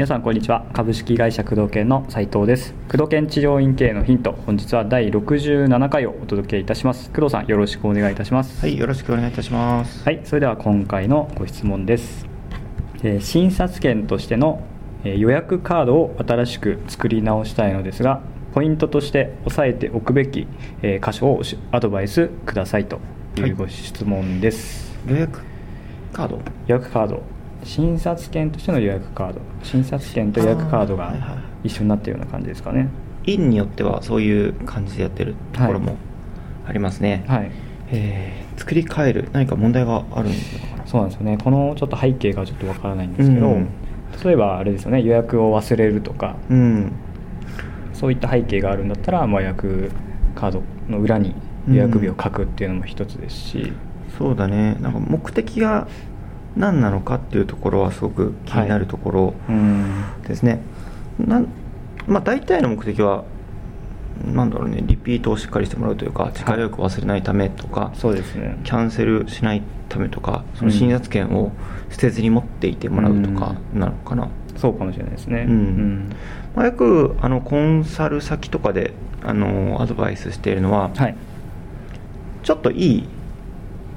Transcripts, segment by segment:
皆さんこんにちは。株式会社工藤研の斉藤です。工藤研治療院経営のヒント。本日は第67回をお届けいたします。工藤さんよろしくお願いいたします。はい、よろしくお願いいたします。はいそれでは今回のご質問です、えー診察券としてのえー予約カードを新しく作り直したいのですがポイントとして押さえておくべき、えー箇所をしアドバイスくださいというご質問です、予約カード？予約カード。診察券としての予約カード。診察券と予約カードが一緒になっているような感じですかね。院によってはそういう感じでやってるところもありますね。はい。えー作り変える何か問題があるんですか？そうなんですよね。このちょっと背景がちょっとわからないんですけど、うん。例えばあれですよね。予約を忘れるとか。うん。そういった背景があるんだったら、まあ、予約カードの裏に予約日を書くっていうのも一つですし、そうだね。なんか目的が何なのかっていうところはすごく気になるところうん。ですね。なんまあ大体の目的はなんだろうね。リピートをしっかりしてもらうというか次回予約を忘れないためとか、そうですね。キャンセルしないためとかその診察券を捨てずに持っていてもらうとかなのかな、そうかもしれないですね。うん。まあ、よくあのコンサル先とかであのアドバイスしているのは、はい。ちょっといい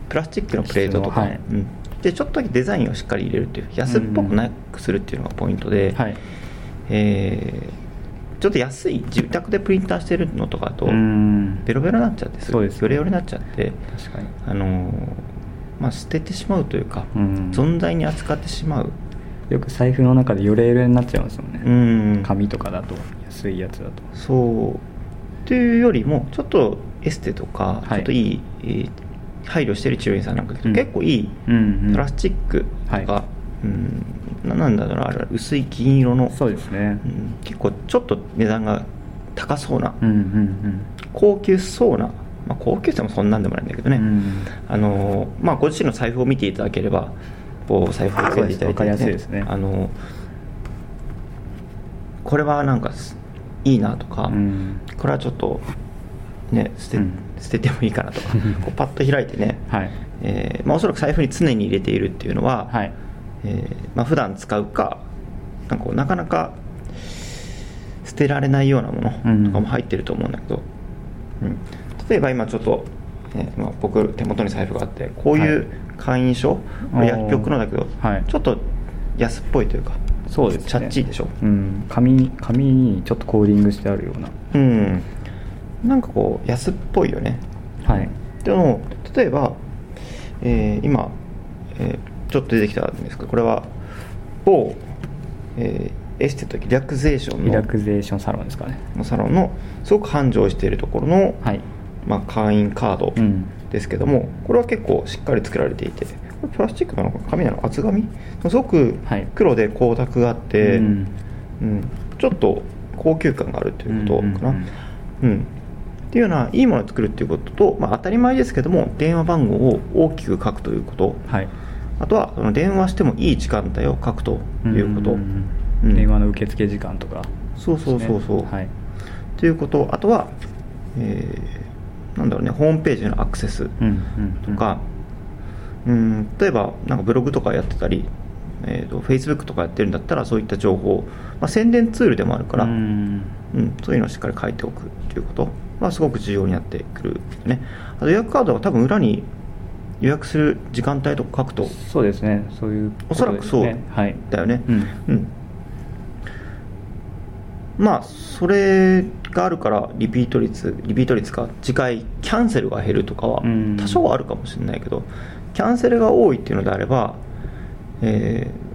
プラスチックのプレートとか、はいうん。でちょっとだけデザインをしっかり入れるっていう安っぽくなくするっていうのがポイントで、はい。えーちょっと安い自宅でプリンターしてるのとかだとうん。ベロベロになっちゃってすそうですね。ぐヨレヨレになっちゃって確かに。あのーまあ、捨ててしまうというか、うん。存在に扱ってしまう、よく財布の中でヨレヨレになっちゃいますよね、うん、紙とかだと安いやつだと。そう。っていうよりもちょっとエステとか、はい。ちょっといい、えー配慮してる治療院さんなんかうん。結構いいうんうん。プラスチックとか、はうんななんだろうなあ薄い銀色のそうですね。うん結構ちょっと値段が高そうな、うんうん高級そうな、まあ、高級さもそんなんでもないんだけどね、うん。あのーまあ、ご自身の財布を見ていただければこう財布をつけていただいて、わかりやすいですね。あのーこれはなんかすいいなとか、うん。これはちょっとね捨て,、うん。捨ててもいいかなとか こうパッと開いてね、はい。えーまあ、おそらく財布に常に入れているっていうのは、はい。えーまあ普段使うかなんかなかなか捨てられないようなものとかも入ってると思うんだけど、うん。例えば今ちょっと、ねまあ、僕手元に財布があってこういう会員証、はい薬局のだけど、はい。ちょっと安っぽいというかそうですね。チャッチーでしょ？うん。紙紙にちょっとコーディングしてあるような。うん。なんかこう安っぽいよね。はい。でも例えば、えー今、えーちょっと出てきたんですけどこれは某、えーエステとリラクゼーションリラのクゼーションサロンですかね。のサロンのすごく繁盛しているところの、はいまあ、会員カードうん。ですけども、これは結構しっかり作られていてこれプラスチックなのか紙なの？厚紙？すごくはい。黒で光沢があって、うん。うん。ちょっと高級感があるということかな、うんうん。うんうん。っていうようないいものを作るっていうことと、まあ、当たり前ですけども電話番号を大きく書くということ。はい。あとは電話してもいい時間帯を書くということ、んうん電話の受付時間とかそうそうそうそう、はい。ということ。あとは、えーなんだろうねホームページのアクセスとか、うん、例えばなんかブログとかやってたり、えー、と Facebook とかやってるんだったらそういった情報、まあ、宣伝ツールでもあるから、うん。うん、そういうのをしっかり書いておくということはすごく重要になってくるね。あと予約カードは多分裏に予約する時間帯とか書くとそうですね。そういうおそらくそうことですね。はい。だよねうんうんまあそれがあるからリピート率リピート率か次回キャンセルが減るとかはうん。多少はあるかもしれないけどキャンセルが多いっていうのであれば、えー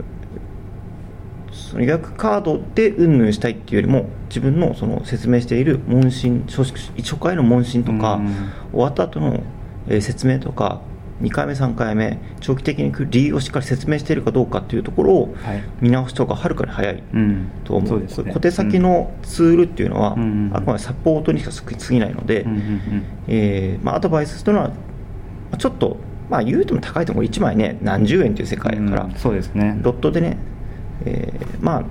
その予約カードでうんぬんしたいっていうよりも自分のその説明している問診初初回の問診とか、うん。終わった後の、えー説明とか2回目3回目長期的に理由をしっかり説明しているかどうかっていうところをはい。見直した方がはるかに早いうん。と思う,、そうですね。小手先のツールっていうのは、うんあくまでサポートにしか過ぎないので、アドバイスというのはまあちょっと、まあ、言うても高いところ1枚ね何十円という世界だから、うん。そうですね。ロットでね、えーまあ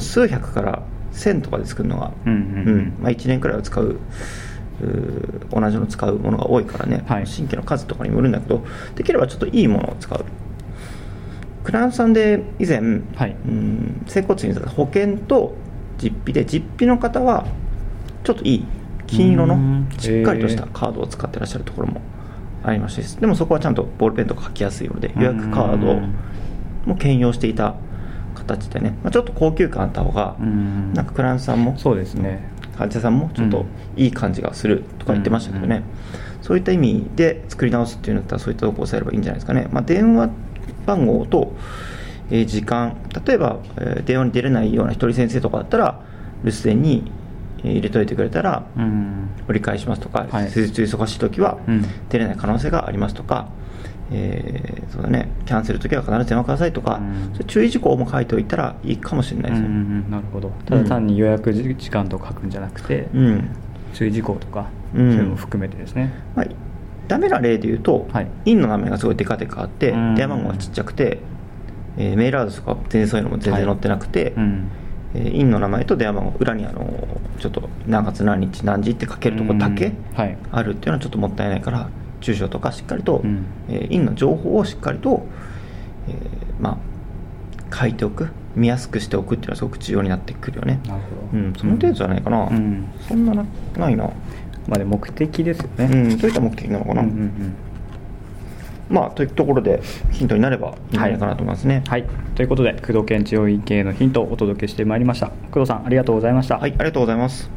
数百から1000とかで作るのが、うんうんうん。まあ、1年くらいは使う同じの使うものが多いからね、はい。新規の数とかにもよるんだけどできればちょっといいものを使う。クライアントさんで以前、はい。うん整骨院さん保険と実費で実費の方はちょっといい。金色のうん。しっかりとしたカードを使ってらっしゃるところもありましてでもそこはちゃんとボールペンとか書きやすいので予約カードうんも兼用していた形でね、まあ、ちょっと高級感あった方がうん。なんかクライアントさんもそうですね患者さんもちょっといい感じがするとか言ってましたけどね、そういった意味で作り直すっていうんだったらそういったところを抑えればいいんじゃないですかね、まあ、電話番号と、えー時間例えば、えー電話に出れないような一人先生とかだったら留守電にえー入れといてくれたらうん。折り返しますとか、はい。施術忙しい時はうん。出れない可能性がありますとか、えーそうだね。キャンセル時は必ず電話くださいとか、うん。注意事項も書いておいたらいいかもしれないですよ、うんうんうんなるほど。ただ単に予約時間とか書くんじゃなくて、うん。注意事項とか、うん。そういうのも含めてですね。まあ、ダメな例で言うと、はい。院の名前がすごいデカデカあって、うん。電話番号がちっちゃくて、えーメールアドレスとか全然そういうのも全然載ってなくて、うん。えー院の名前と電話番号裏にあのちょっと何月何日何時って書けるところだけあるっていうのはちょっともったいないから住所とかしっかりと、うん。えー院の情報をしっかりと、えーまあ、書いておく。見やすくしておくっていうのはすごく重要になってくるよね。なるほど。うん。その程度じゃないかな、うん。そんななないな、まあでも目的ですよね。うん、そういった目的なのかな、うんうんうん。まあというところでヒントになればいいんじゃないかなと思いますね。はい。ということで工藤健治療院系のヒントをお届けしてまいりました。工藤さんありがとうございました。はい、ありがとうございます